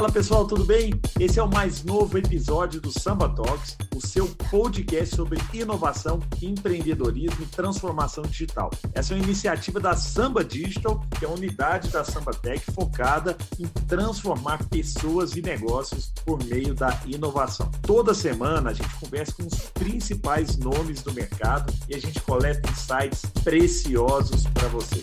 Fala pessoal, tudo bem? Esse é o mais novo episódio do Samba Talks, o seu podcast sobre inovação, empreendedorismo e transformação digital. Essa é uma iniciativa da Samba Digital, que é a unidade da Samba Tech focada em transformar pessoas e negócios por meio da inovação. Toda semana a gente conversa com os principais nomes do mercado e a gente coleta insights preciosos para você.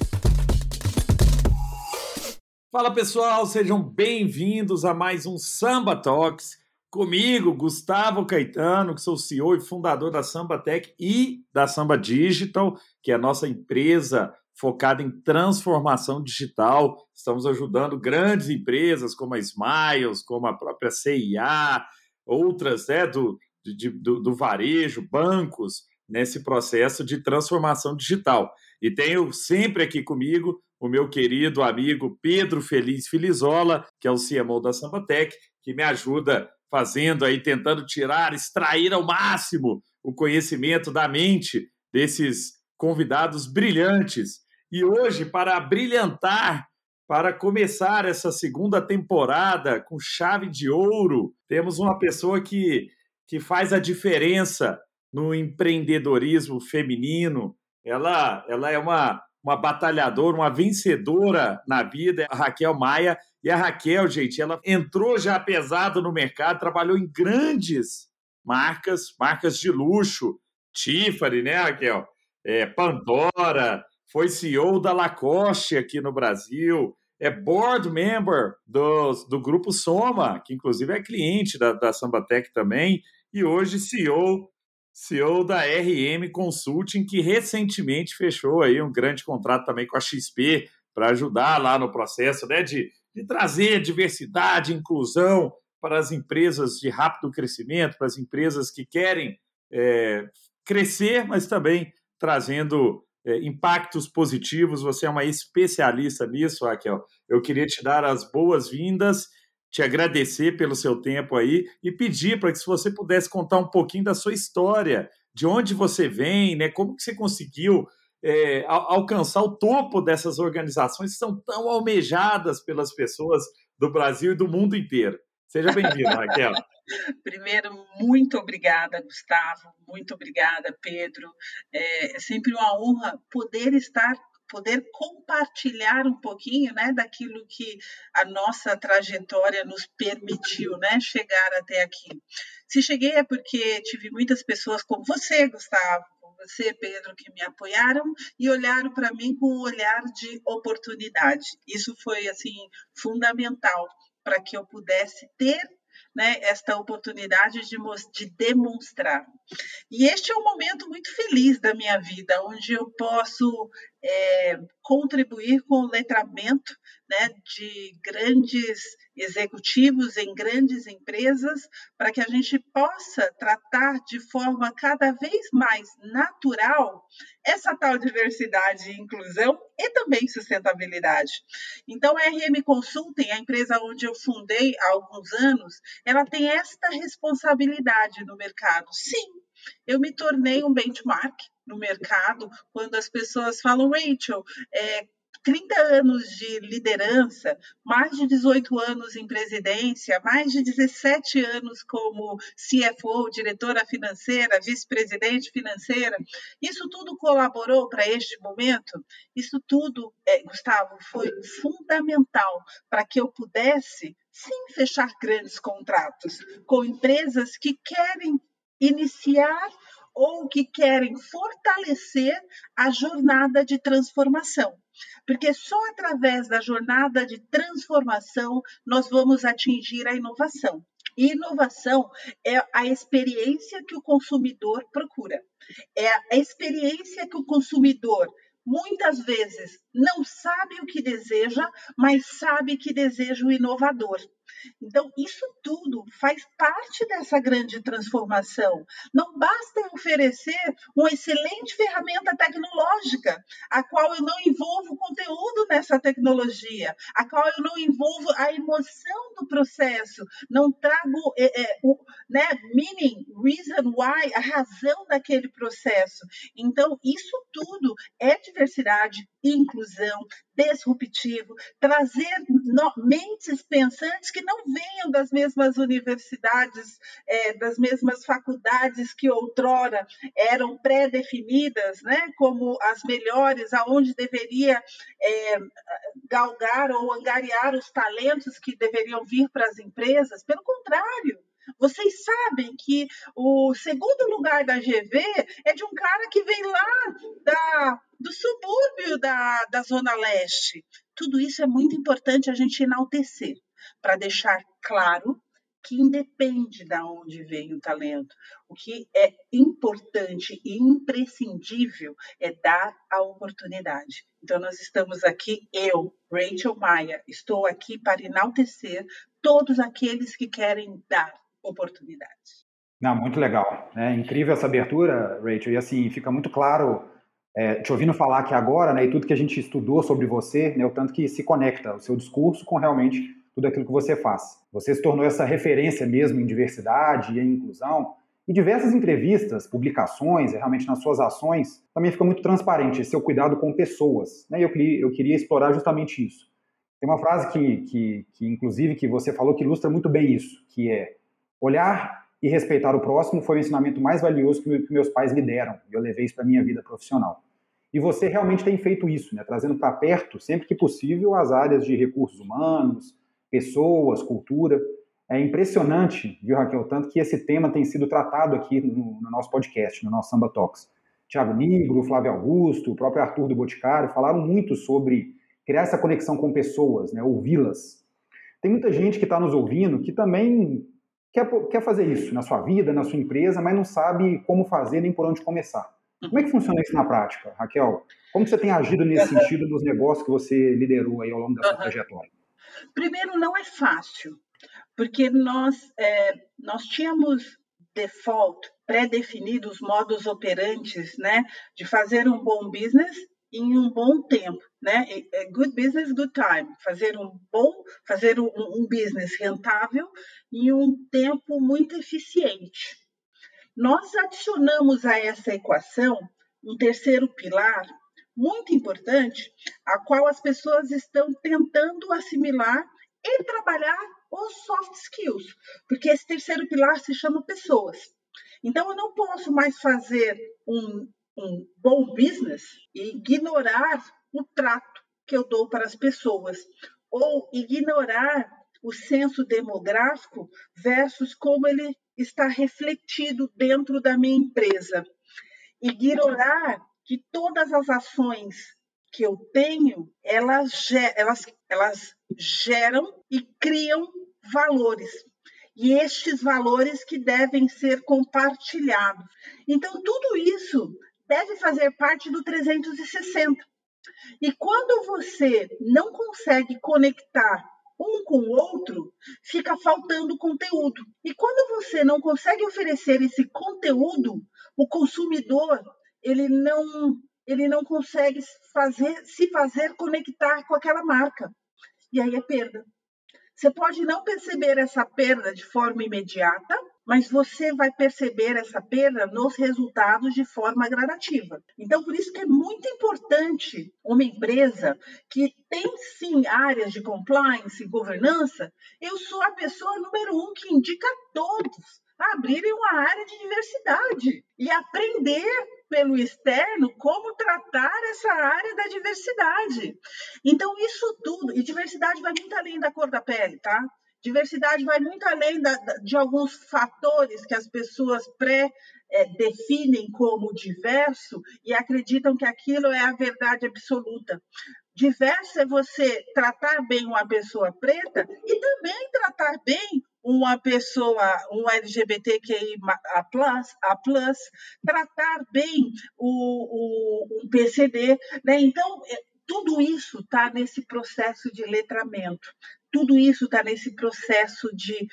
Fala pessoal, sejam bem-vindos a mais um Samba Talks. Comigo, Gustavo Caetano, que sou CEO e fundador da Samba Tech e da Samba Digital, que é a nossa empresa focada em transformação digital. Estamos ajudando grandes empresas como a Smiles, como a própria CIA, outras né, do, de, do, do varejo, bancos, nesse processo de transformação digital. E tenho sempre aqui comigo o meu querido amigo Pedro Feliz Filizola, que é o CMO da Sambatec, que me ajuda fazendo aí, tentando tirar, extrair ao máximo o conhecimento da mente desses convidados brilhantes. E hoje, para brilhantar, para começar essa segunda temporada com chave de ouro, temos uma pessoa que, que faz a diferença no empreendedorismo feminino. Ela, ela é uma uma batalhadora, uma vencedora na vida, a Raquel Maia. E a Raquel, gente, ela entrou já pesado no mercado, trabalhou em grandes marcas, marcas de luxo, Tiffany, né, Raquel? É, Pandora, foi CEO da Lacoste aqui no Brasil, é board member do, do grupo Soma, que inclusive é cliente da, da Sambatec também, e hoje CEO CEO da RM Consulting, que recentemente fechou aí um grande contrato também com a XP para ajudar lá no processo né, de, de trazer diversidade, inclusão para as empresas de rápido crescimento, para as empresas que querem é, crescer, mas também trazendo é, impactos positivos. Você é uma especialista nisso, Raquel. Eu queria te dar as boas-vindas te agradecer pelo seu tempo aí e pedir para que se você pudesse contar um pouquinho da sua história, de onde você vem, né? Como que você conseguiu é, alcançar o topo dessas organizações que são tão almejadas pelas pessoas do Brasil e do mundo inteiro. Seja bem-vindo, Raquel. Primeiro, muito obrigada, Gustavo, muito obrigada, Pedro. É, é sempre uma honra poder estar poder compartilhar um pouquinho, né, daquilo que a nossa trajetória nos permitiu, né, chegar até aqui. Se cheguei é porque tive muitas pessoas como você, Gustavo, você, Pedro, que me apoiaram e olharam para mim com um olhar de oportunidade. Isso foi assim fundamental para que eu pudesse ter né, esta oportunidade de, de demonstrar. E este é um momento muito feliz da minha vida, onde eu posso é, contribuir com o letramento né, de grandes executivos em grandes empresas, para que a gente possa tratar de forma cada vez mais natural essa tal diversidade e inclusão e também sustentabilidade. Então, a RM Consulting, a empresa onde eu fundei há alguns anos, ela tem esta responsabilidade no mercado. Sim, eu me tornei um benchmark no mercado quando as pessoas falam, Rachel, é, 30 anos de liderança, mais de 18 anos em presidência, mais de 17 anos como CFO, diretora financeira, vice-presidente financeira. Isso tudo colaborou para este momento? Isso tudo, é, Gustavo, foi fundamental para que eu pudesse, sim, fechar grandes contratos com empresas que querem iniciar ou que querem fortalecer a jornada de transformação. Porque só através da jornada de transformação nós vamos atingir a inovação. E inovação é a experiência que o consumidor procura. É a experiência que o consumidor muitas vezes não sabe o que deseja, mas sabe que deseja o inovador. Então, isso tudo faz parte dessa grande transformação. Não basta oferecer uma excelente ferramenta tecnológica, a qual eu não envolvo conteúdo nessa tecnologia, a qual eu não envolvo a emoção do processo, não trago é, é, o né, meaning, reason why, a razão daquele processo. Então, isso tudo é diversidade, inclusão, disruptivo, trazer mentes pensantes que não venham das mesmas universidades, é, das mesmas faculdades que outrora eram pré-definidas, né, como as melhores, aonde deveria é, galgar ou angariar os talentos que deveriam vir para as empresas. Pelo contrário, vocês sabem que o segundo lugar da GV é de um cara que vem lá da, do subúrbio da, da Zona Leste. Tudo isso é muito importante a gente enaltecer, para deixar claro que independe de onde vem o talento. O que é importante e imprescindível é dar a oportunidade. Então, nós estamos aqui, eu, Rachel Maia, estou aqui para enaltecer todos aqueles que querem dar oportunidades. Não, muito legal. É incrível essa abertura, Rachel. E assim, fica muito claro, é, te ouvindo falar aqui agora, né, e tudo que a gente estudou sobre você, né, o tanto que se conecta o seu discurso com realmente tudo aquilo que você faz. Você se tornou essa referência mesmo em diversidade e em inclusão. E diversas entrevistas, publicações, realmente nas suas ações, também fica muito transparente seu cuidado com pessoas. Né? E eu queria, eu queria explorar justamente isso. Tem uma frase que, que, que, inclusive, que você falou que ilustra muito bem isso, que é Olhar e respeitar o próximo foi o ensinamento mais valioso que meus pais me deram, e eu levei isso para minha vida profissional. E você realmente tem feito isso, né? trazendo para perto, sempre que possível, as áreas de recursos humanos, pessoas, cultura. É impressionante, viu, Raquel, tanto que esse tema tem sido tratado aqui no, no nosso podcast, no nosso Samba Talks. Tiago Nigro, Flávio Augusto, o próprio Arthur do Boticário falaram muito sobre criar essa conexão com pessoas, né, ouvi-las. Tem muita gente que está nos ouvindo que também quer, quer fazer isso na sua vida, na sua empresa, mas não sabe como fazer nem por onde começar. Como é que funciona isso na prática, Raquel? Como você tem agido nesse sentido nos negócios que você liderou aí ao longo da sua trajetória? Primeiro, não é fácil, porque nós, é, nós tínhamos default, pré-definidos modos operantes, né, de fazer um bom business em um bom tempo, né? É good business, good time. Fazer um bom, fazer um, um business rentável em um tempo muito eficiente. Nós adicionamos a essa equação um terceiro pilar muito importante, a qual as pessoas estão tentando assimilar e trabalhar os soft skills, porque esse terceiro pilar se chama pessoas. Então, eu não posso mais fazer um um bom business e ignorar o trato que eu dou para as pessoas, ou ignorar o censo demográfico versus como ele está refletido dentro da minha empresa. Ignorar que todas as ações que eu tenho, elas, elas, elas geram e criam valores. E estes valores que devem ser compartilhados. Então, tudo isso deve fazer parte do 360. E quando você não consegue conectar um com o outro, fica faltando conteúdo. E quando você não consegue oferecer esse conteúdo, o consumidor ele não ele não consegue fazer se fazer conectar com aquela marca. E aí é perda. Você pode não perceber essa perda de forma imediata, mas você vai perceber essa perda nos resultados de forma gradativa. Então, por isso que é muito importante uma empresa que tem sim áreas de compliance e governança, eu sou a pessoa número um que indica a todos a abrirem uma área de diversidade e aprender pelo externo como tratar essa área da diversidade. Então, isso tudo, e diversidade vai muito além da cor da pele, tá? Diversidade vai muito além da, de alguns fatores que as pessoas pré-definem como diverso e acreditam que aquilo é a verdade absoluta. Diverso é você tratar bem uma pessoa preta e também tratar bem uma pessoa, um LGBTQI a plus, a plus tratar bem o, o, o PCD. Né? Então, é, tudo isso está nesse processo de letramento, tudo isso está nesse processo de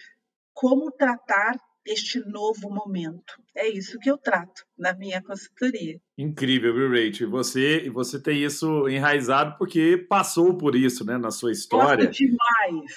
como tratar este novo momento. É isso que eu trato na minha consultoria. Incrível, viu, Rachel? Você, você tem isso enraizado porque passou por isso, né, na sua história. Gosto demais.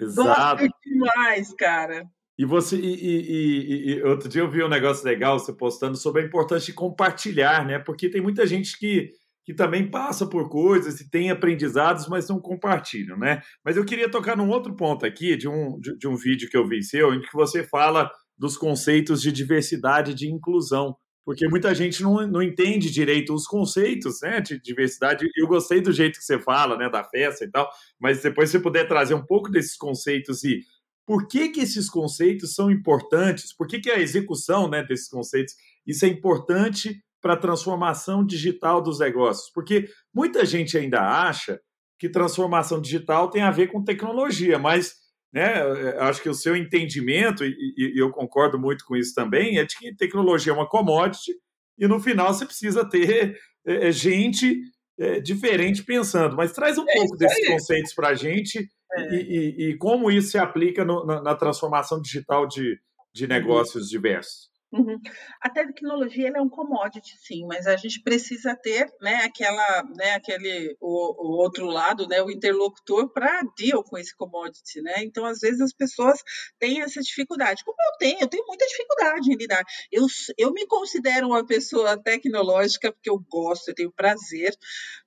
Exato. Gosto demais, cara. E você, e, e, e, outro dia eu vi um negócio legal você postando sobre a importância de compartilhar, né? Porque tem muita gente que que também passa por coisas e tem aprendizados, mas não compartilham, né? Mas eu queria tocar num outro ponto aqui, de um, de, de um vídeo que eu vi seu, em que você fala dos conceitos de diversidade e de inclusão, porque muita gente não, não entende direito os conceitos né, de diversidade. Eu gostei do jeito que você fala, né, da festa e tal, mas depois você puder trazer um pouco desses conceitos e por que, que esses conceitos são importantes, por que, que a execução né, desses conceitos, isso é importante para a transformação digital dos negócios? Porque muita gente ainda acha que transformação digital tem a ver com tecnologia, mas né, acho que o seu entendimento, e, e, eu concordo muito com isso também, é de que tecnologia é uma commodity e no final você precisa ter é, é gente é, diferente pensando. Mas traz um é pouco desses conceitos para a gente é. e, e, como isso se aplica no, na, na, transformação digital de, de uhum. negócios diversos. Uhum. A tecnologia é um commodity, sim, mas a gente precisa ter, né, aquela, né, aquele o, o outro lado, né, o interlocutor para deal com esse commodity, né? Então, às vezes as pessoas têm essa dificuldade. Como eu tenho, eu tenho muita dificuldade em lidar. Eu, eu me considero uma pessoa tecnológica porque eu gosto, eu tenho prazer,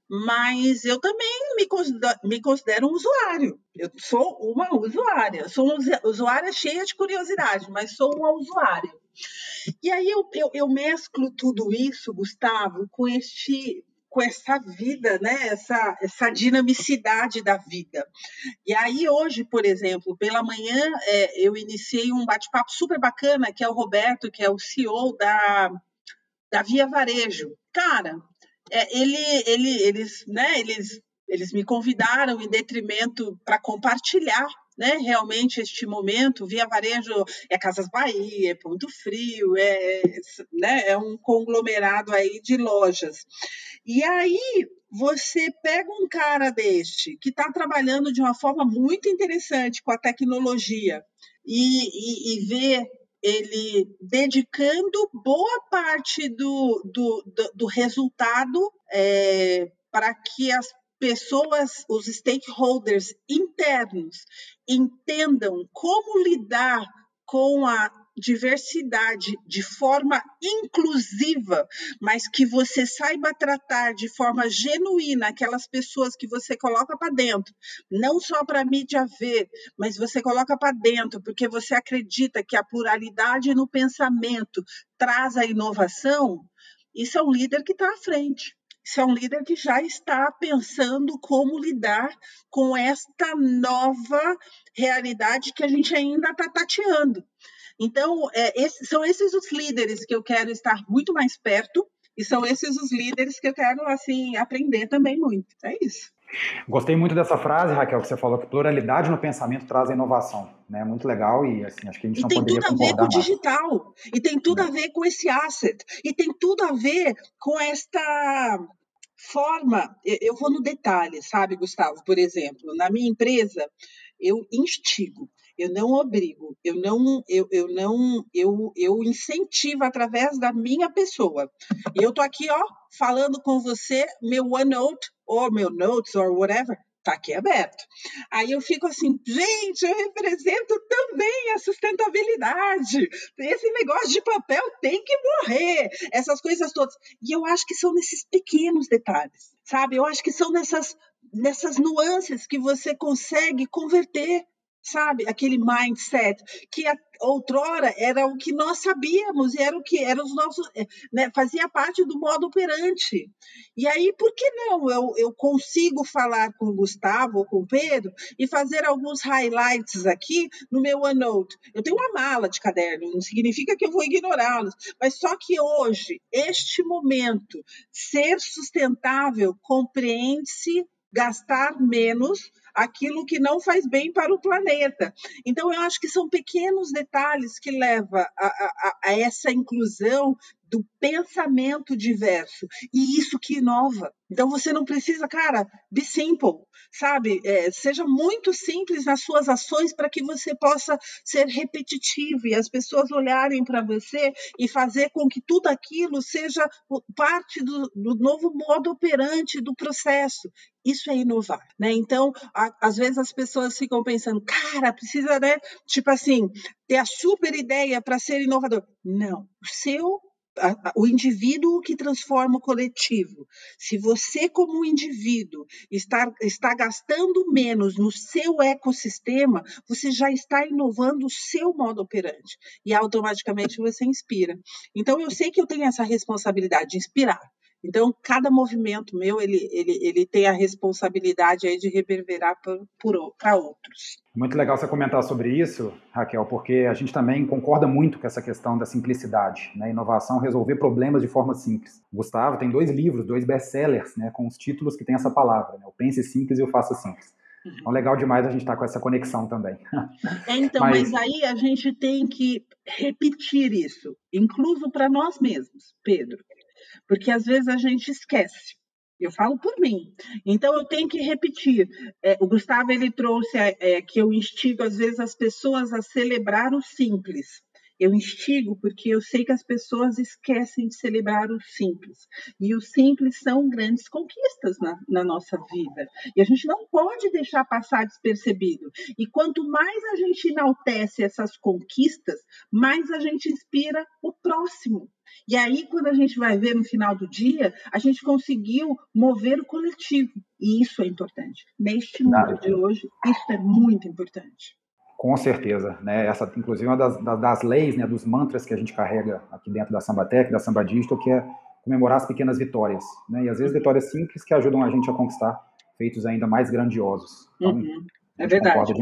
mas eu também me considero, me considero um usuário. Eu sou uma usuária, sou uma usuária cheia de curiosidade, mas sou uma usuária. E aí eu, eu, eu mesclo tudo isso, Gustavo, com este com essa vida, né? essa, essa dinamicidade da vida. E aí, hoje, por exemplo, pela manhã, é, eu iniciei um bate-papo super bacana, que é o Roberto, que é o CEO da, da Via Varejo. Cara, é, ele, ele, eles, né, eles, eles me convidaram em detrimento para compartilhar né, realmente este momento, Via Varejo é Casas Bahia, é Ponto Frio, é, né, é um conglomerado aí de lojas. E aí você pega um cara deste que está trabalhando de uma forma muito interessante com a tecnologia e, e, e vê ele dedicando boa parte do, do, do, do resultado é, para que as pessoas, os stakeholders internos, entendam como lidar com a diversidade de forma inclusiva, mas que você saiba tratar de forma genuína aquelas pessoas que você coloca para dentro, não só para a mídia ver, mas você coloca para dentro, porque você acredita que a pluralidade no pensamento traz a inovação, isso é um líder que está à frente. Isso é um líder que já está pensando como lidar com esta nova realidade que a gente ainda está tateando. Então, é, esses, são esses os líderes que eu quero estar muito mais perto e são esses os líderes que eu quero assim aprender também muito. É isso. Gostei muito dessa frase, Raquel, que você falou que pluralidade no pensamento traz inovação. Né? Muito legal e assim, acho que a gente e não poderia concordar tem tudo a ver com o digital, e tem tudo a ver com esse asset, e tem tudo a ver com esta forma. Eu vou no detalhe, sabe, Gustavo? Por exemplo, na minha empresa, eu instigo eu não obrigo, eu não, eu, eu não, eu, eu incentivo através da minha pessoa. E eu tô aqui, ó, falando com você, meu OneNote, ou meu Notes, or whatever, tá aqui aberto. Aí eu fico assim, gente, eu represento também a sustentabilidade. Esse negócio de papel tem que morrer. Essas coisas todas. E eu acho que são nesses pequenos detalhes, sabe? Eu acho que são nessas nessas nuances que você consegue converter sabe? Aquele mindset que outrora era o que nós sabíamos, era o que era os nossos, eh, né, fazia parte do modo operante. E aí, por que não? Eu, eu consigo falar com o Gustavo ou com o Pedro e fazer alguns highlights aqui no meu OneNote. Eu tenho uma mala de caderno, não significa que eu vou ignorá-los, mas só que hoje, este momento, ser sustentável compreende-se gastar menos aquilo que não faz bem para o planeta. Então, eu acho que são pequenos detalhes que levam a, a, a essa inclusão do pensamento diverso. E isso que inova. Então você não precisa, cara, be simple, sabe? É, seja muito simples nas suas ações para que você possa ser repetitivo e as pessoas olharem para você e fazer com que tudo aquilo seja parte do, do novo modo operante do processo. Isso é inovar, né? Então, a, às vezes as pessoas ficam pensando, cara, precisa, né? Tipo assim, ter a super ideia para ser inovador. Não, o seu o indivíduo que transforma o coletivo. Se você, como indivíduo, está, está gastando menos no seu ecossistema, você já está inovando o seu modo operante e automaticamente você inspira. Então, eu sei que eu tenho essa responsabilidade de inspirar. Então, cada movimento meu, ele, ele, ele tem a responsabilidade aí de reverberar para outros. Muito legal você comentar sobre isso, Raquel, porque a gente também concorda muito com essa questão da simplicidade, né? Inovação, resolver problemas de forma simples. O Gustavo tem dois livros, dois best-sellers, né, com os títulos que tem essa palavra, né? o Pense Simples e o Faça Simples. Uhum. Então, legal demais a gente estar tá com essa conexão também. É, então, mas... mas aí a gente tem que repetir isso, incluso para nós mesmos, Pedro porque às vezes a gente esquece. Eu falo por mim. Então eu tenho que repetir. É, o Gustavo ele trouxe é, é que eu instigo às vezes as pessoas a celebrar o simples. Eu instigo porque eu sei que as pessoas esquecem de celebrar o simples. E o simples são grandes conquistas na, na, nossa vida. E a gente não pode deixar passar despercebido. E quanto mais a gente enaltece essas conquistas, mais a gente inspira o próximo. E aí, quando a gente vai ver no final do dia, a gente conseguiu mover o coletivo. E isso é importante. Neste mundo de hoje, isso é muito importante. Com certeza, né? Essa, inclusive, é uma das, das, leis, né, dos mantras que a gente carrega aqui dentro da Sambatec, da Samba Digital, que é comemorar as pequenas vitórias, né? E às vezes vitórias simples que ajudam a gente a conquistar feitos ainda mais grandiosos. Então, uhum. É verdade.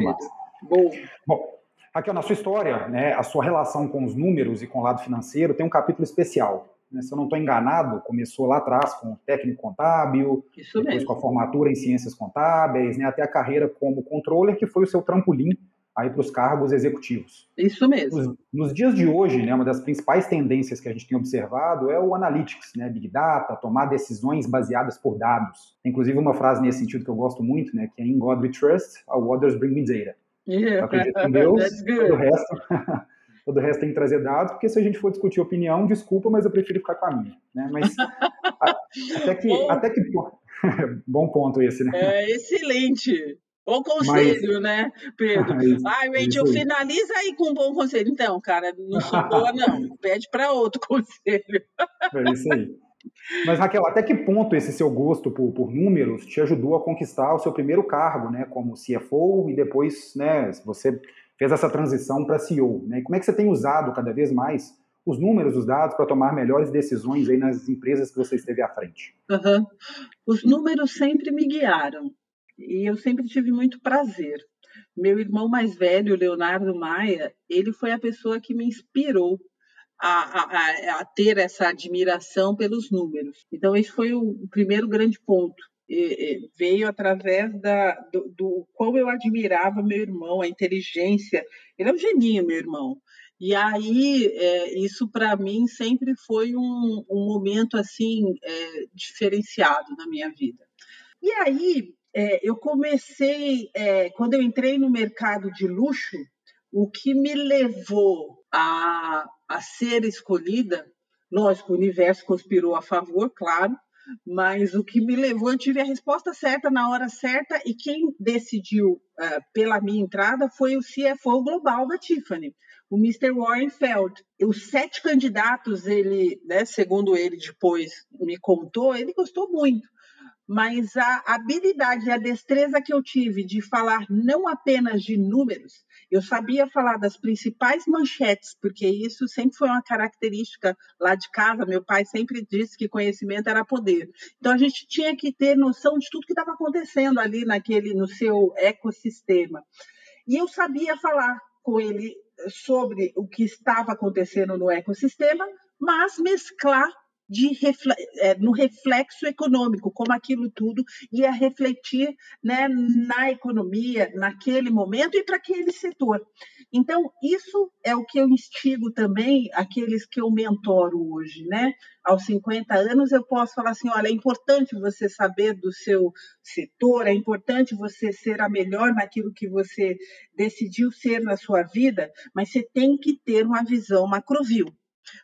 Bom. Bom, Raquel, na sua história, né, a sua relação com os números e com o lado financeiro tem um capítulo especial. Né? Se eu não estou enganado, começou lá atrás com técnico contábil, Isso depois mesmo. com a formatura em ciências contábeis, né, até a carreira como controller, que foi o seu trampolim aí para os cargos executivos. Isso mesmo. Nos, nos, dias de hoje, né, uma das principais tendências que a gente tem observado é o analytics, né, big data, tomar decisões baseadas por dados. Inclusive uma frase nesse sentido que eu gosto muito, né, que é in God we trust, all others bring me data. Yeah. Eu acredito em Deus, todo o resto, todo o resto tem que trazer dados, porque se a gente for discutir opinião, desculpa, mas eu prefiro ficar com a minha. Né? Mas até que, bom, até que bom ponto esse, né? É excelente. Bom conselho, mas, né, Pedro? Ai, Rachel, finaliza aí com um bom conselho. Então, cara, não sou boa, não. Pede para outro conselho. É isso aí. Mas, Raquel, até que ponto esse seu gosto por, por, números te ajudou a conquistar o seu primeiro cargo, né, como CFO, e depois, né, você fez essa transição para CEO, né? Como é que você tem usado cada vez mais os números, os dados, para tomar melhores decisões aí nas empresas que você esteve à frente? Uhum. Os números sempre me guiaram e eu sempre tive muito prazer. Meu irmão mais velho, Leonardo Maia, ele foi a pessoa que me inspirou a, a, a, ter essa admiração pelos números. Então, esse foi o primeiro grande ponto. E, e, veio através da, do, do qual eu admirava meu irmão, a inteligência. Ele é um geninho, meu irmão. E aí, é, isso para mim sempre foi um, um momento assim é, diferenciado na minha vida. E aí, é, eu comecei, é, quando eu entrei no mercado de luxo, o que me levou a, a ser escolhida, lógico, o universo conspirou a favor, claro, mas o que me levou, eu tive a resposta certa na hora certa e quem decidiu uh, pela minha entrada foi o CFO global da Tiffany, o Mr. Warren Feld. Os sete candidatos, ele, né, segundo ele depois me contou, ele gostou muito mas a habilidade e a destreza que eu tive de falar não apenas de números, eu sabia falar das principais manchetes, porque isso sempre foi uma característica lá de casa. Meu pai sempre disse que conhecimento era poder. Então a gente tinha que ter noção de tudo que estava acontecendo ali naquele no seu ecossistema. E eu sabia falar com ele sobre o que estava acontecendo no ecossistema, mas mesclar de é, no reflexo econômico, como aquilo tudo ia refletir né, na economia, naquele momento e para aquele setor. Então, isso é o que eu instigo também aqueles que eu mentoro hoje, né? Aos 50 anos, eu posso falar assim: olha, é importante você saber do seu setor, é importante você ser a melhor naquilo que você decidiu ser na sua vida, mas você tem que ter uma visão macrovil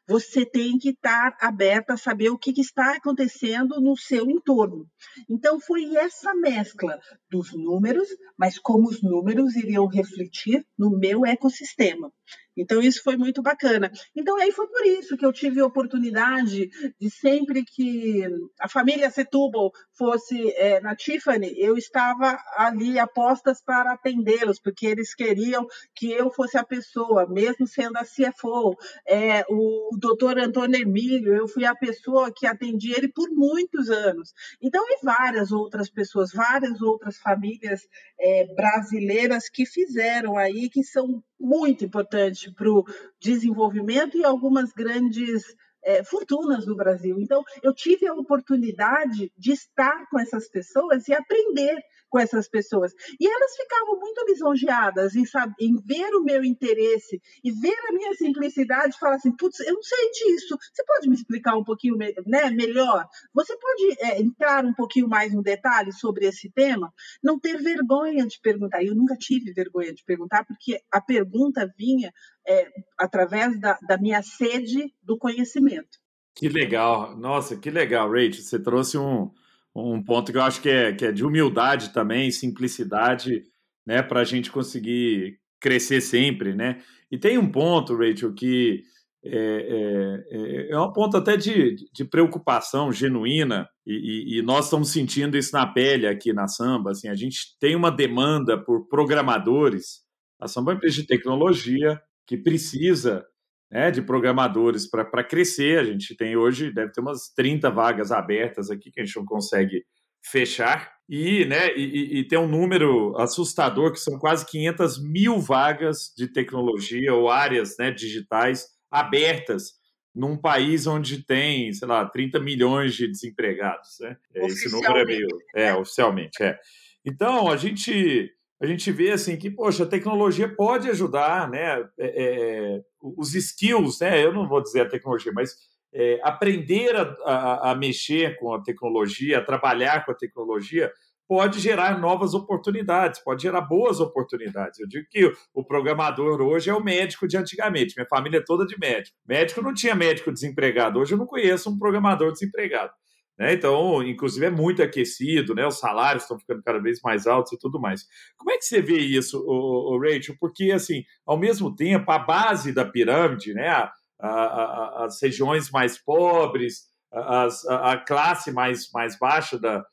você tem que estar aberta a saber o que, que está acontecendo no seu entorno. Então, foi essa mescla dos números, mas como os números iriam refletir no meu ecossistema. Então, isso foi muito bacana. Então, aí foi por isso que eu tive a oportunidade de sempre que a família Setúbal fosse é, na Tiffany, eu estava ali a postas para atendê-los, porque eles queriam que eu fosse a pessoa, mesmo sendo a CFO. É, o doutor Antônio Emílio, eu fui a pessoa que atendia ele por muitos anos. Então, e várias outras pessoas, várias outras famílias é, brasileiras que fizeram aí, que são muito importantes para o desenvolvimento e algumas grandes é, fortunas no Brasil. Então, eu tive a oportunidade de estar com essas pessoas e aprender com essas pessoas. E elas ficavam muito lisonjeadas em, em ver o meu interesse e ver a minha simplicidade e falar assim: putz, eu não sei disso, você pode me explicar um pouquinho né, melhor? Você pode é, entrar um pouquinho mais no detalhe sobre esse tema? Não ter vergonha de perguntar. Eu nunca tive vergonha de perguntar, porque a pergunta vinha é, através da, da minha sede do conhecimento. Que legal, nossa, que legal, Rachel. Você trouxe um, um ponto que eu acho que é, que é de humildade também, simplicidade, né, para a gente conseguir crescer sempre, né? E tem um ponto, Rachel, que é, é, é um ponto até de, de preocupação genuína, e, e, e, nós estamos sentindo isso na pele aqui na Samba. Assim, a gente tem uma demanda por programadores. A Samba é uma empresa de tecnologia que precisa né, de programadores para crescer. A gente tem hoje, deve ter umas 30 vagas abertas aqui que a gente não consegue fechar. E, né, e, e tem um número assustador, que são quase 500 mil vagas de tecnologia ou áreas né, digitais abertas num país onde tem, sei lá, 30 milhões de desempregados. Né? Esse número é meio. É, oficialmente, é. Então, a gente a gente vê assim que, poxa, a tecnologia pode ajudar, né? É, é, os skills, né? Eu não vou dizer a tecnologia, mas é, aprender a, a, a, mexer com a tecnologia, a trabalhar com a tecnologia, pode gerar novas oportunidades, pode gerar boas oportunidades. Eu digo que o programador hoje é o médico de antigamente. Minha família é toda de médico. Médico não tinha médico desempregado. Hoje eu não conheço um programador desempregado. Né? Então, inclusive, é muito aquecido, né? os salários estão ficando cada vez mais altos e tudo mais. Como é que você vê isso, o, o Rachel? Porque, assim, ao mesmo tempo, a base da pirâmide, né? A, a, a, as regiões mais pobres, a, classe mais, mais baixa da,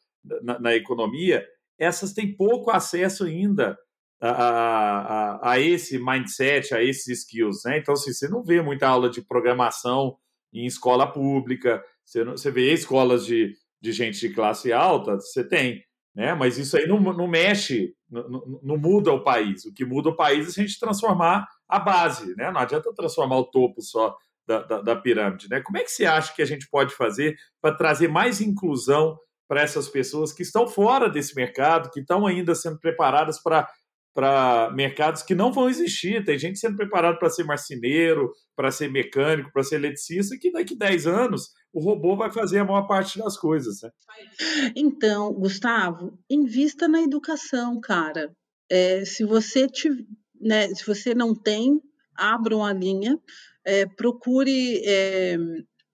na, na, economia, essas têm pouco acesso ainda a, a, a, esse mindset, a esses skills. Né? Então, assim, você não vê muita aula de programação em escola pública, você, você vê escolas de, de gente de classe alta, você tem, né? mas isso aí não, não mexe, não, não, muda o país. O que muda o país é se a gente transformar a base, né? não adianta transformar o topo só da, da, da pirâmide. Né? Como é que você acha que a gente pode fazer para trazer mais inclusão para essas pessoas que estão fora desse mercado, que estão ainda sendo preparadas para para mercados que não vão existir. Tem gente sendo preparado para ser marceneiro, para ser mecânico, para ser eletricista, que daqui a 10 anos o robô vai fazer a maior parte das coisas. Né? Então, Gustavo, invista na educação, cara. É, se você te, né, se você não tem, abra uma linha, é, procure é,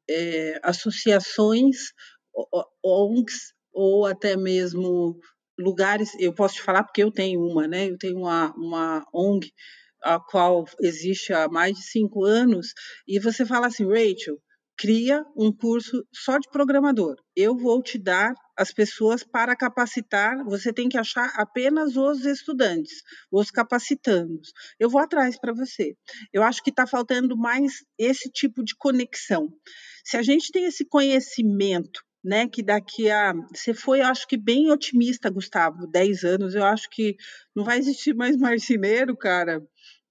é associações, ONGs ou até mesmo lugares, eu posso te falar porque eu tenho uma, né? Eu tenho uma, uma ONG a qual existe há mais de cinco anos, e você fala assim, Rachel, cria um curso só de programador. Eu vou te dar as pessoas para capacitar, você tem que achar apenas os estudantes, os capacitandos. Eu vou atrás para você. Eu acho que está faltando mais esse tipo de conexão. Se a gente tem esse conhecimento né, que daqui a. Você foi, acho que, bem otimista, Gustavo, 10 anos. Eu acho que não vai existir mais marceneiro, cara.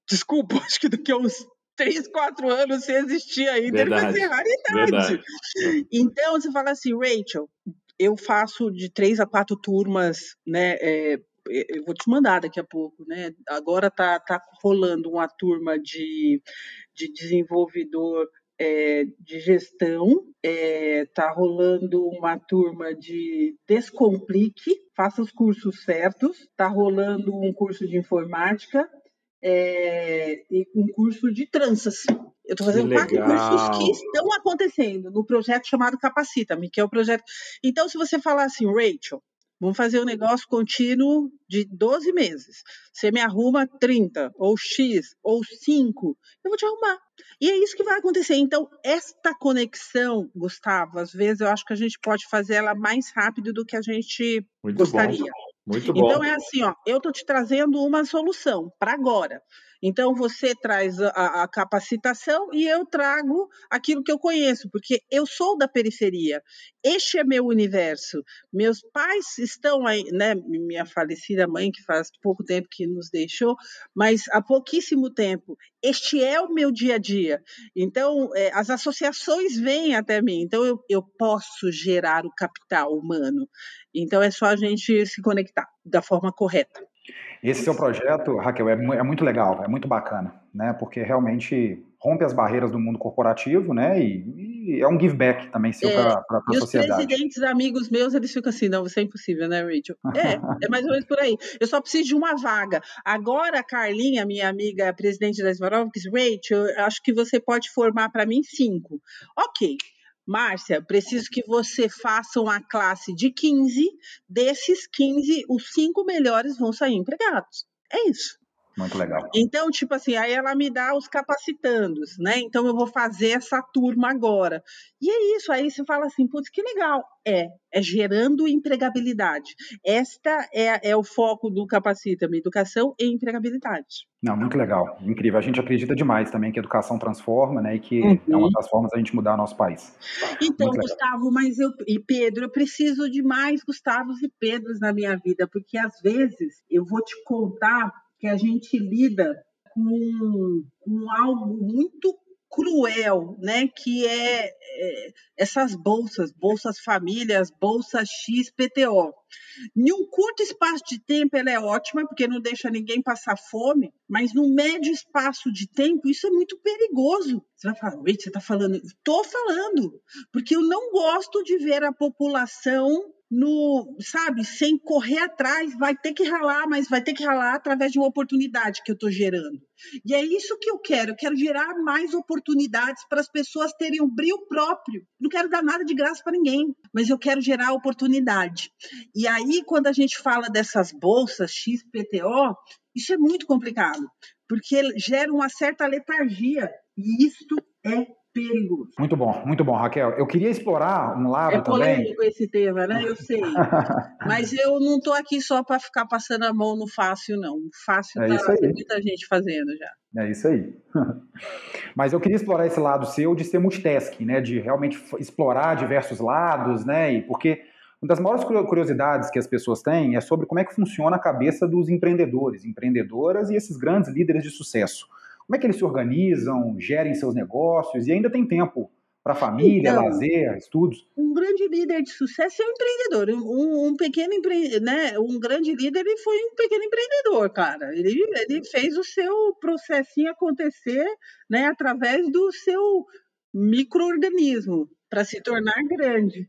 Desculpa, acho que daqui a uns 3, 4 anos, se existir ainda, Verdade. ele vai ser raridade. Verdade. Então, você fala assim, Rachel, eu faço de três a quatro turmas, né? É, eu vou te mandar daqui a pouco, né? Agora tá, tá rolando uma turma de, de desenvolvedor é, de gestão, está é, tá rolando uma turma de Descomplique, faça os cursos certos, está rolando um curso de informática é, e um curso de tranças. Eu estou fazendo quatro cursos que estão acontecendo no projeto chamado Capacita-me, que é o projeto. Então, se você falar assim, Rachel, Vamos fazer um negócio contínuo de 12 meses. Você me arruma 30, ou X, ou 5, eu vou te arrumar. E é isso que vai acontecer. Então, esta conexão, Gustavo, às vezes eu acho que a gente pode fazer ela mais rápido do que a gente Muito gostaria. Bom. Muito bom. Então é assim, ó, eu estou te trazendo uma solução para agora. Então, você traz a, a, capacitação e eu trago aquilo que eu conheço, porque eu sou da periferia. Este é meu universo. Meus pais estão aí, né? Minha falecida mãe, que faz pouco tempo que nos deixou, mas há pouquíssimo tempo. Este é o meu dia a dia. Então, é, as associações vêm até mim. Então, eu, eu posso gerar o capital humano. Então, é só a gente se conectar da forma correta. Esse seu projeto, Raquel, é, é, muito legal, é muito bacana, né? Porque realmente rompe as barreiras do mundo corporativo, né? E, e é um give back também seu é, para a sociedade. Os presidentes amigos meus, eles ficam assim, não, isso é impossível, né, Rachel? É, é mais ou menos por aí. Eu só preciso de uma vaga. Agora, Carlinha, minha amiga presidente da Svarovix, Rachel, acho que você pode formar para mim cinco. Ok. Márcia, preciso que você faça uma classe de 15, desses 15, os cinco melhores vão sair empregados. É isso. Muito legal. Então, tipo assim, aí ela me dá os capacitandos, né? Então eu vou fazer essa turma agora. E é isso, aí você fala assim, putz, que legal. É, é gerando empregabilidade. Esta é, é o foco do Capacita-me, educação e empregabilidade. Não, muito legal, incrível. A gente acredita demais também que a educação transforma, né? E que uhum. é uma uhum. das formas da gente mudar o nosso país. Então, Gustavo, mas eu e Pedro, eu preciso de mais Gustavos e Pedros na minha vida, porque às vezes eu vou te contar que a gente lida com, com algo muito cruel, né? Que é, é, essas bolsas, bolsas famílias, bolsa XPTO. Em um curto espaço de tempo ela é ótima, porque não deixa ninguém passar fome, mas no médio espaço de tempo isso é muito perigoso. Você vai falar, você está falando? Estou falando, porque eu não gosto de ver a população no, sabe, sem correr atrás, vai ter que ralar, mas vai ter que ralar através de uma oportunidade que eu estou gerando. E é isso que eu quero. Eu quero gerar mais oportunidades para as pessoas terem um brilho próprio. Não quero dar nada de graça para ninguém, mas eu quero gerar oportunidade. E aí, quando a gente fala dessas bolsas XPTO, isso é muito complicado, porque gera uma certa letargia. E isto é perigoso. Muito bom, muito bom, Raquel. Eu queria explorar um lado é também. É polêmico esse tema, né? Eu sei. Mas eu não estou aqui só para ficar passando a mão no fácil, não. O fácil é tá, muita gente fazendo já. É isso aí. Mas eu queria explorar esse lado seu de ser multitasking, né? De realmente explorar diversos lados, né? E porque uma das maiores curiosidades que as pessoas têm é sobre como é que funciona a cabeça dos empreendedores, empreendedoras e esses grandes líderes de sucesso. Como é que eles se organizam, gerem seus negócios e ainda tem tempo para família, então, lazer, estudos? Um grande líder de sucesso é um empreendedor. Um, um pequeno empre... né? Um grande líder ele foi um pequeno empreendedor, cara. Ele, ele fez o seu processinho acontecer né? através do seu microorganismo para se tornar grande.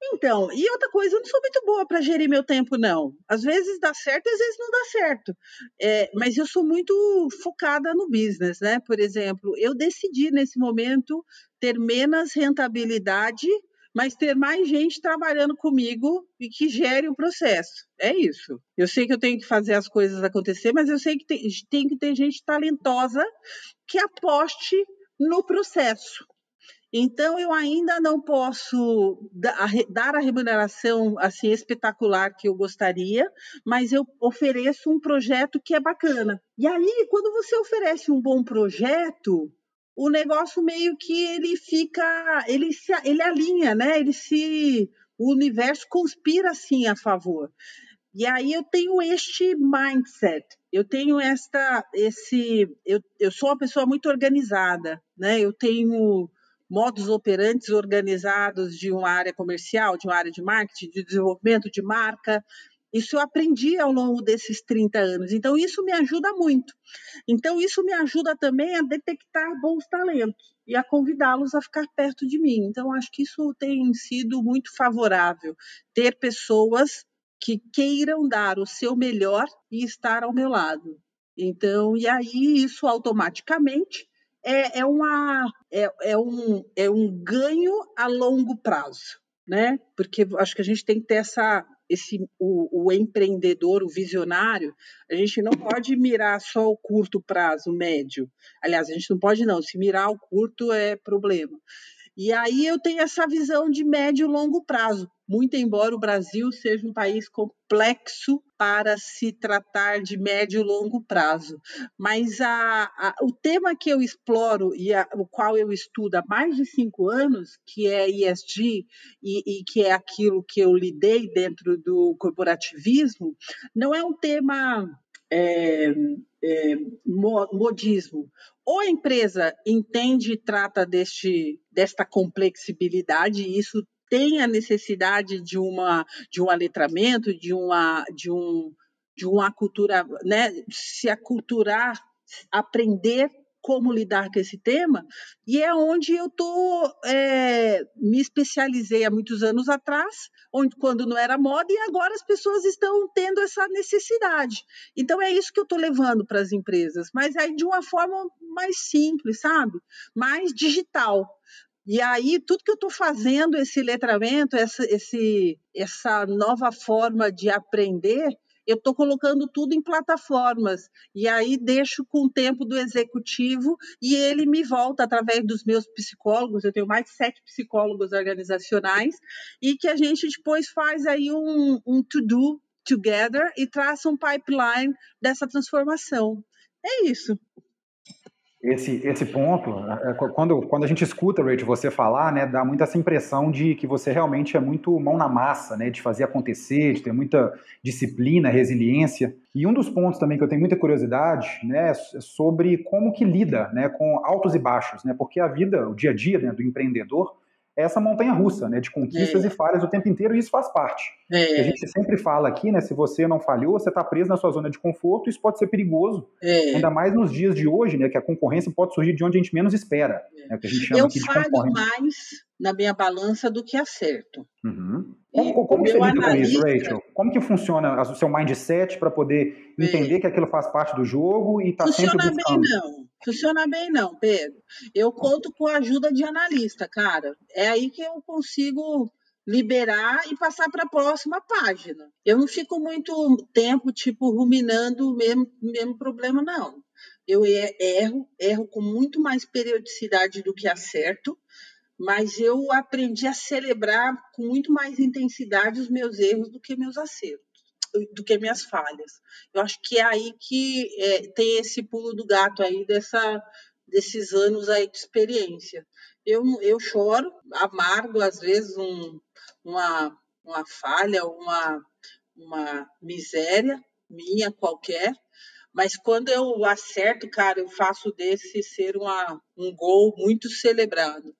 Então, e outra coisa, eu não sou muito boa para gerir meu tempo, não. Às vezes dá certo, às vezes não dá certo. É, mas eu sou muito focada no business, né? Por exemplo, eu decidi nesse momento ter menos rentabilidade, mas ter mais gente trabalhando comigo e que gere o processo. É isso. Eu sei que eu tenho que fazer as coisas acontecer, mas eu sei que tem, tem que ter gente talentosa que aposte no processo. Então, eu ainda não posso dar a remuneração assim espetacular que eu gostaria, mas eu ofereço um projeto que é bacana. E aí, quando você oferece um bom projeto, o negócio meio que ele fica, ele se, ele alinha, né? Ele se, o universo conspira assim a favor. E aí eu tenho este mindset, eu tenho esta, esse, eu, eu sou uma pessoa muito organizada, né? Eu tenho modos operantes organizados de uma área comercial, de uma área de marketing, de desenvolvimento de marca. Isso eu aprendi ao longo desses 30 anos. Então, isso me ajuda muito. Então, isso me ajuda também a detectar bons talentos e a convidá-los a ficar perto de mim. Então, acho que isso tem sido muito favorável. Ter pessoas que queiram dar o seu melhor e estar ao meu lado. Então, e aí isso automaticamente é, é, uma, é, é, um, é um ganho a longo prazo, né? Porque acho que a gente tem que ter essa, esse o, o, empreendedor, o visionário, a gente não pode mirar só o curto prazo, médio. Aliás, a gente não pode não, se mirar o curto é problema. E aí eu tenho essa visão de médio e longo prazo, muito embora o Brasil seja um país complexo para se tratar de médio e longo prazo. Mas a, a, o tema que eu exploro e a, o qual eu estudo há mais de cinco anos, que é ESG e, e que é aquilo que eu lidei dentro do corporativismo, não é um tema é, é, modismo. Ou a empresa entende e trata deste, desta complexibilidade, e isso tem a necessidade de, uma, de um aletramento, de uma, de um, de uma cultura, né, se aculturar, aprender como lidar com esse tema, e é onde eu tô, é, me especializei há muitos anos atrás, onde, quando não era moda, e agora as pessoas estão tendo essa necessidade. Então é isso que eu estou levando para as empresas, mas aí de uma forma mais simples, sabe? Mais digital. E aí, tudo que eu estou fazendo, esse letramento, essa, esse, essa nova forma de aprender, eu estou colocando tudo em plataformas. E aí deixo com o tempo do executivo e ele me volta através dos meus psicólogos. Eu tenho mais de sete psicólogos organizacionais e que a gente depois faz aí um, um to-do together e traça um pipeline dessa transformação. É isso. Esse, esse ponto, é, é, quando, quando a gente escuta, Rachel, você falar, né, dá muito essa impressão de que você realmente é muito mão na massa, né, de fazer acontecer, de ter muita disciplina, resiliência. E um dos pontos também que eu tenho muita curiosidade, né, é sobre como que lida, né, com altos e baixos, né, porque a vida, o dia a dia né, do empreendedor, é essa montanha russa, né, de conquistas é. e falhas o tempo inteiro, e isso faz parte. É. A gente sempre fala aqui, né, se você não falhou, você está preso na sua zona de conforto, isso pode ser perigoso, é. ainda mais nos dias de hoje, né, que a concorrência pode surgir de onde a gente menos espera, é. né, que a gente chama Eu aqui de falho mais na minha balança do que acerto. Uhum. Como, como você lida com isso, Rachel? Como que funciona o seu mindset para poder é. entender que aquilo faz parte do jogo e está sempre buscando? Funciona bem, não. Funciona bem não, Pedro. Eu conto com a ajuda de analista, cara. É aí que eu consigo liberar e passar para a próxima página. Eu não fico muito tempo, tipo, ruminando o mesmo, mesmo problema, não. Eu erro, erro com muito mais periodicidade do que acerto, mas eu aprendi a celebrar com muito mais intensidade os meus erros do que meus acertos do que minhas falhas. Eu acho que é aí que é, tem esse pulo do gato aí dessa, desses anos aí de experiência. Eu, eu choro, amargo às vezes um, uma, uma falha, uma, uma miséria minha qualquer, mas quando eu acerto, cara, eu faço desse ser uma, um gol muito celebrado.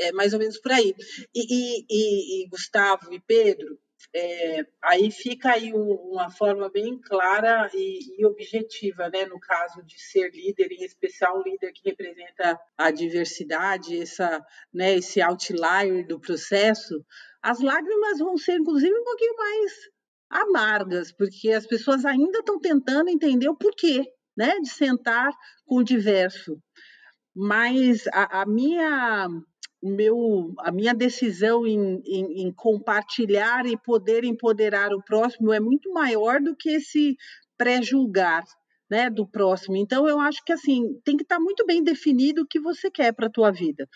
É mais ou menos por aí. E, e, e Gustavo e Pedro, é, aí fica aí uma forma bem clara e, e, objetiva, né, no caso de ser líder, em especial um líder que representa a diversidade, essa, né, esse outlier do processo, as lágrimas vão ser, inclusive, um pouquinho mais amargas, porque as pessoas ainda estão tentando entender o porquê, né, de sentar com o diverso. Mas a, a minha meu, a minha decisão em, em, em, compartilhar e poder empoderar o próximo é muito maior do que esse pré-julgar né, do próximo. Então, eu acho que assim tem que estar muito bem definido o que você quer para a tua vida.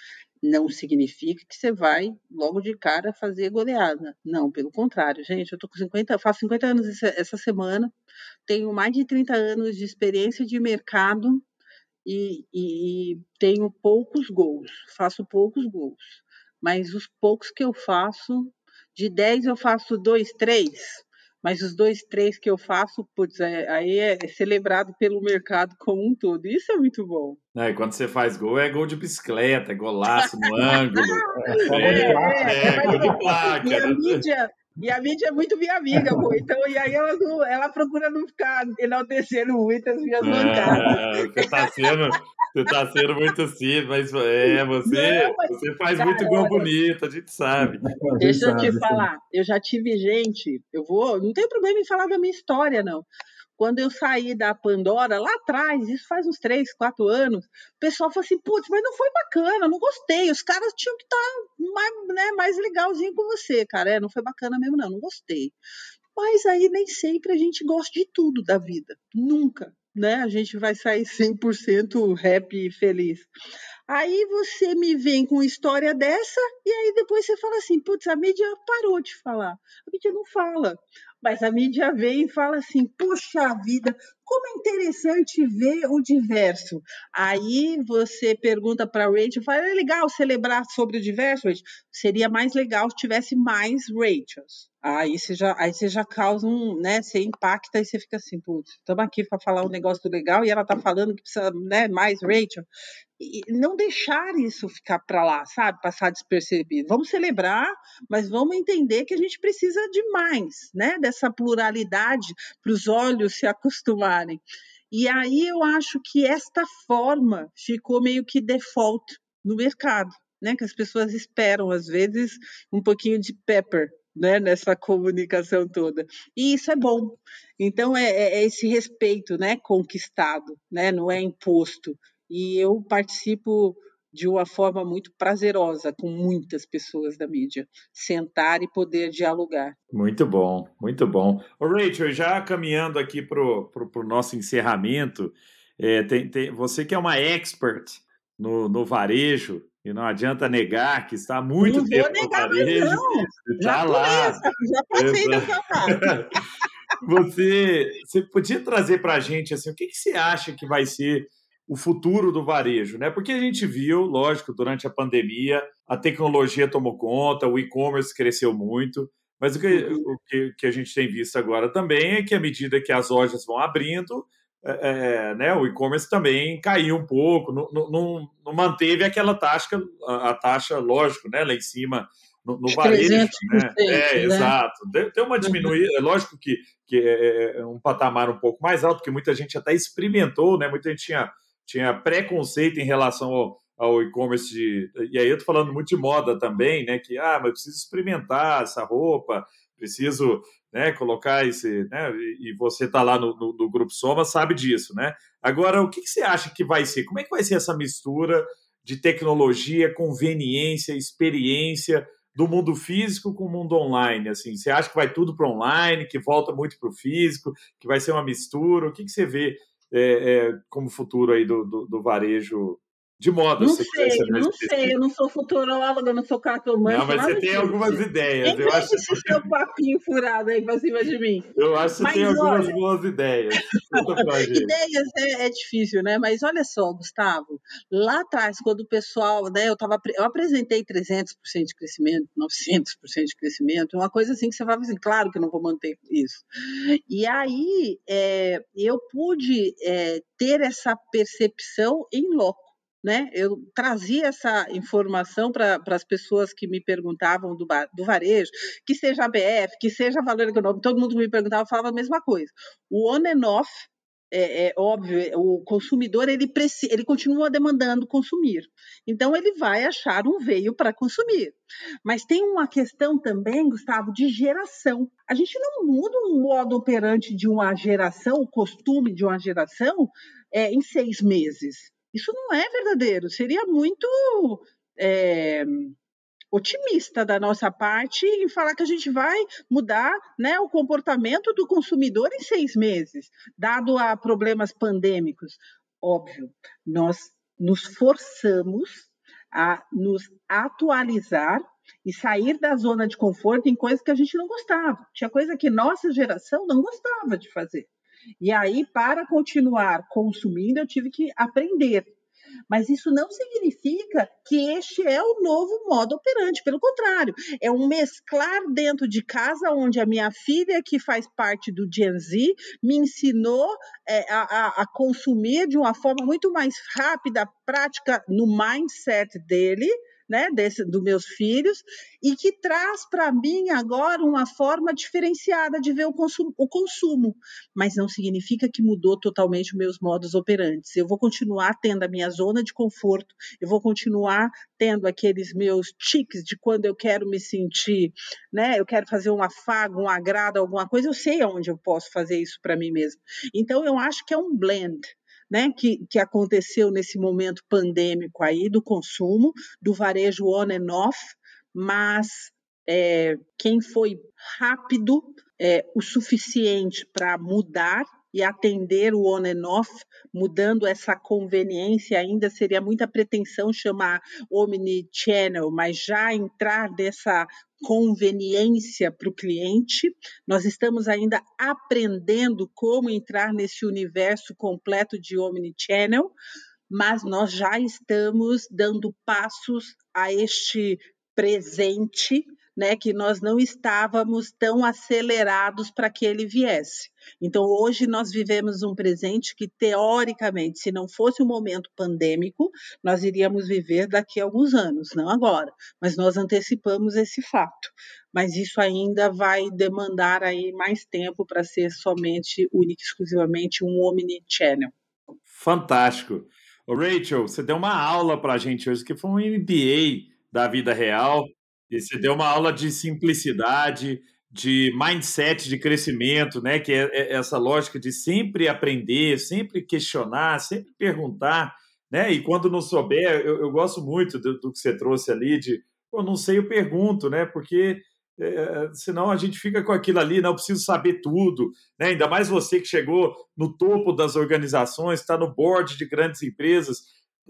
Não significa que você vai logo de cara fazer goleada. Não, pelo contrário, gente. Eu tô com 50, faço 50 anos essa, essa semana, tenho mais de 30 anos de experiência de mercado e, e, tenho poucos gols, faço poucos gols, mas os poucos que eu faço, de 10 eu faço dois, três, mas os dois, três que eu faço, putz, é, aí é celebrado pelo mercado como um todo. Isso é muito bom. É, e quando você faz gol, é gol de bicicleta, é golaço no ângulo. É, é, é, é, gol de placa. A né? mídia, e a mídia é muito minha amiga, pô. Então, e aí ela, não, ela procura não ficar enaltecendo muito as minhas bancadas. você tá sendo, você tá sendo muito assim, mas é, você, não, mas, você faz cara, muito gol bonito, a gente sabe. Deixa eu te falar, eu já tive gente, eu vou, não tem problema em falar da minha história, não. Quando eu saí da Pandora, lá atrás, isso faz uns três, quatro anos, o pessoal falou assim, putz, mas não foi bacana, não gostei, os caras tinham que estar tá mais, né, mais legalzinho com você, cara, é, não foi bacana mesmo não, não gostei. Mas aí nem sempre a gente gosta de tudo da vida, nunca, né? A gente vai sair 100% happy e feliz. Aí você me vem com história dessa e aí depois você fala assim, putz, a mídia parou de falar. A mídia não fala. Mas a mídia vem e fala assim: puxa vida, como é interessante ver o diverso. Aí você pergunta para a Rachel, fala, é legal celebrar sobre o diverso, Rachel? Seria mais legal se tivesse mais Rachels. Aí você já, aí você já causa um, né? Você impacta e você fica assim, putz, estamos aqui para falar um negócio do legal e ela tá falando que precisa, né, mais Rachel e não deixar isso ficar para lá, sabe? Passar despercebido. Vamos celebrar, mas vamos entender que a gente precisa de mais, né? Dessa pluralidade para os olhos se acostumarem. E aí eu acho que esta forma ficou meio que default no mercado, né? Que as pessoas esperam às vezes um pouquinho de pepper, né, nessa comunicação toda. E isso é bom. Então é, é, é esse respeito, né, conquistado, né, não é imposto e eu participo de uma forma muito prazerosa com muitas pessoas da mídia, sentar e poder dialogar. Muito bom, muito bom. Ô Rachel, já caminhando aqui para o nosso encerramento, é, tem, tem, você que é uma expert no, no varejo, e não adianta negar que está muito não tempo no varejo. Não. Está lá. Essa, já passei dessa parte. você, você podia trazer para a gente assim, o que, que você acha que vai ser o futuro do varejo, né? Porque a gente viu, lógico, durante a pandemia, a tecnologia tomou conta, o e-commerce cresceu muito, mas o que, uhum. o que, que, a gente tem visto agora também é que à medida que as lojas vão abrindo, é, é né, o e-commerce também caiu um pouco, não, não, não manteve aquela taxa, a, taxa, lógico, né, lá em cima no, no varejo, né? É, né? exato. Tem uma diminuída, é lógico que, que é, é um patamar um pouco mais alto, porque muita gente até experimentou, né? Muita gente tinha tinha preconceito em relação ao, ao e-commerce e aí eu tô falando muito de moda também, né? Que ah, mas preciso experimentar essa roupa, preciso né, colocar esse, né? E você tá lá no, no, no grupo Soma sabe disso, né? Agora, o que, que, você acha que vai ser? Como é que vai ser essa mistura de tecnologia, conveniência, experiência do mundo físico com o mundo online? Assim, você acha que vai tudo para online, que volta muito para o físico, que vai ser uma mistura? O que, que você vê é, é, como futuro aí do, do, do varejo de moda. Não sei, não sei, eu não sou futuróloga, não sou cartomante. Não, mas você tem algumas ideias. eu acho esse seu papinho furado aí pra cima de mim. Eu acho que você tem algumas olha, boas ideias. ideias é, é, difícil, né? Mas olha só, Gustavo, lá atrás, quando o pessoal, né, eu, tava, eu apresentei 300% de crescimento, 900% de crescimento, uma coisa assim que você fala assim, claro que eu não vou manter isso. E aí, é, eu pude é, ter essa percepção em loco né? Eu trazia essa informação para as pessoas que me perguntavam do, do varejo, que seja ABF, que seja valor econômico, todo mundo me perguntava, falava a mesma coisa. O on and off, é, é óbvio, o consumidor ele, ele continua demandando consumir. Então ele vai achar um veio para consumir. Mas tem uma questão também, Gustavo, de geração. A gente não muda um modo operante de uma geração, o costume de uma geração, é, em seis meses. Isso não é verdadeiro. Seria muito é, otimista da nossa parte em falar que a gente vai mudar né, o comportamento do consumidor em seis meses, dado a problemas pandêmicos. Óbvio, nós nos forçamos a nos atualizar e sair da zona de conforto em coisas que a gente não gostava. Tinha coisa que nossa geração não gostava de fazer. E aí, para continuar consumindo, eu tive que aprender. Mas isso não significa que este é o novo modo operante, pelo contrário, é um mesclar dentro de casa, onde a minha filha, que faz parte do Gen Z, me ensinou é, a, a consumir de uma forma muito mais rápida, prática, no mindset dele, né, desse, dos meus filhos, e que traz para mim agora uma forma diferenciada de ver o consumo, o consumo, mas não significa que mudou totalmente os meus modos operantes. Eu vou continuar tendo a minha zona de conforto, eu vou continuar tendo aqueles meus tiques de quando eu quero me sentir, né, eu quero fazer um afago, um agrado, alguma coisa, eu sei aonde eu posso fazer isso para mim mesmo. Então eu acho que é um blend né, que, que aconteceu nesse momento pandêmico aí do consumo, do varejo on and off, mas é, quem foi rápido é, o suficiente para mudar e atender o on and off, mudando essa conveniência, ainda seria muita pretensão chamar omnichannel, mas já entrar nessa conveniência para o cliente. Nós estamos ainda aprendendo como entrar nesse universo completo de omnichannel, mas nós já estamos dando passos a este presente né, que nós não estávamos tão acelerados para que ele viesse. Então, hoje nós vivemos um presente que, teoricamente, se não fosse um momento pandêmico, nós iríamos viver daqui a alguns anos, não agora, mas nós antecipamos esse fato. Mas isso ainda vai demandar aí mais tempo para ser somente, única e exclusivamente um omnichannel. Fantástico. Ô Rachel, você deu uma aula para a gente hoje, que foi um MBA da vida real. E você deu uma aula de simplicidade, de mindset de crescimento, né? Que é, é essa lógica de sempre aprender, sempre questionar, sempre perguntar, né? E quando não souber, eu, eu gosto muito do, do, que você trouxe ali de, pô, não sei, eu pergunto, né? Porque é, senão a gente fica com aquilo ali, não preciso saber tudo, né? Ainda mais você que chegou no topo das organizações, está no board de grandes empresas.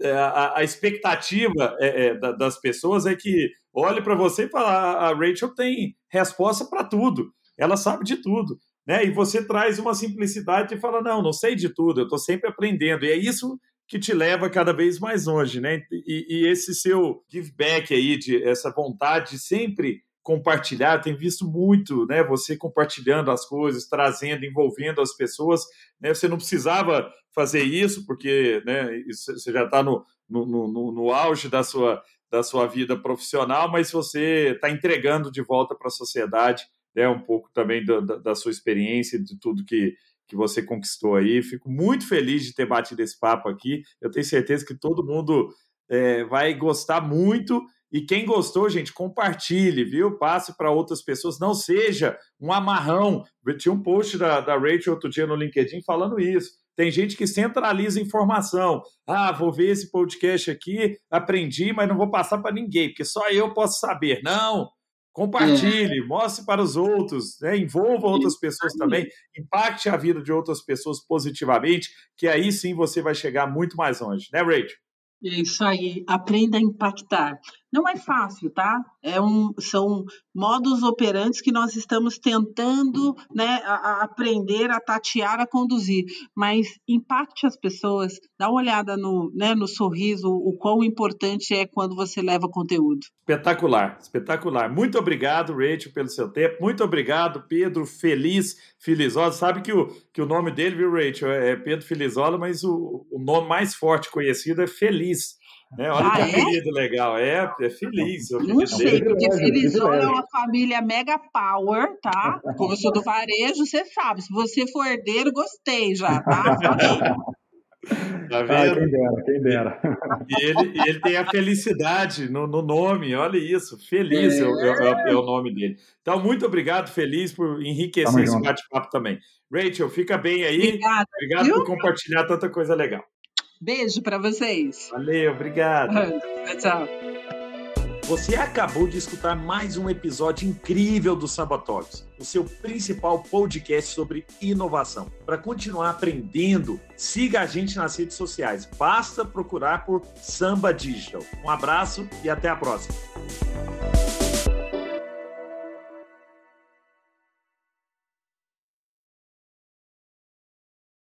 É, a, a, expectativa é, é, das pessoas é que olhe para você e fale: ah, a Rachel tem resposta para tudo, ela sabe de tudo. Né? E você traz uma simplicidade e fala: não, não sei de tudo, eu estou sempre aprendendo. E é isso que te leva cada vez mais longe, né? E, e esse seu give back aí, de essa vontade de sempre compartilhar, tem visto muito, né? Você compartilhando as coisas, trazendo, envolvendo as pessoas. Né? Você não precisava fazer isso, porque né, você já está no, no, no, no, auge da sua, da sua vida profissional, mas você está entregando de volta para a sociedade né, um pouco também da, da, da, sua experiência, de tudo que, que você conquistou aí. Fico muito feliz de ter batido esse papo aqui. Eu tenho certeza que todo mundo é, vai gostar muito e quem gostou, gente, compartilhe, viu? Passe para outras pessoas. Não seja um amarrão. Tinha um post da, da Rachel outro dia no LinkedIn falando isso. Tem gente que centraliza informação. Ah, vou ver esse podcast aqui, aprendi, mas não vou passar para ninguém, porque só eu posso saber. Não! Compartilhe, é. mostre para os outros, né? envolva outras pessoas também, impacte a vida de outras pessoas positivamente, que aí sim você vai chegar muito mais longe, né, Rachel? Isso aí, aprenda a impactar. Não é fácil, tá? É um, são modos operantes que nós estamos tentando né, a, a aprender, a tatear, a conduzir. Mas impacte as pessoas, dá uma olhada no, né, no sorriso, o quão importante é quando você leva conteúdo. Espetacular, espetacular. Muito obrigado, Rachel, pelo seu tempo. Muito obrigado, Pedro Feliz Filizola. Sabe que o, que o nome dele, viu, Rachel, é Pedro Filizola, mas o, o nome mais forte conhecido é Feliz. É, olha ah, que é? apelido legal. É, é feliz. Não sei, porque Felizona é uma família mega power, tá? Como eu sou do varejo, você sabe. Se você for herdeiro, gostei já, tá? Tá vendo? Ah, quem dera, quem dera. E ele, ele tem a felicidade no, no nome, olha isso. Feliz é. É, é, é. o nome dele. Então, muito obrigado, Feliz, por enriquecer esse bate-papo também. Rachel, fica bem aí. Obrigada, obrigado viu? por compartilhar tanta coisa legal. Beijo para vocês. Valeu, obrigado. Tchau. Você acabou de escutar mais um episódio incrível do Samba Talks, o seu principal podcast sobre inovação. Para continuar aprendendo, siga a gente nas redes sociais. Basta procurar por Samba Digital. Um abraço e até a próxima.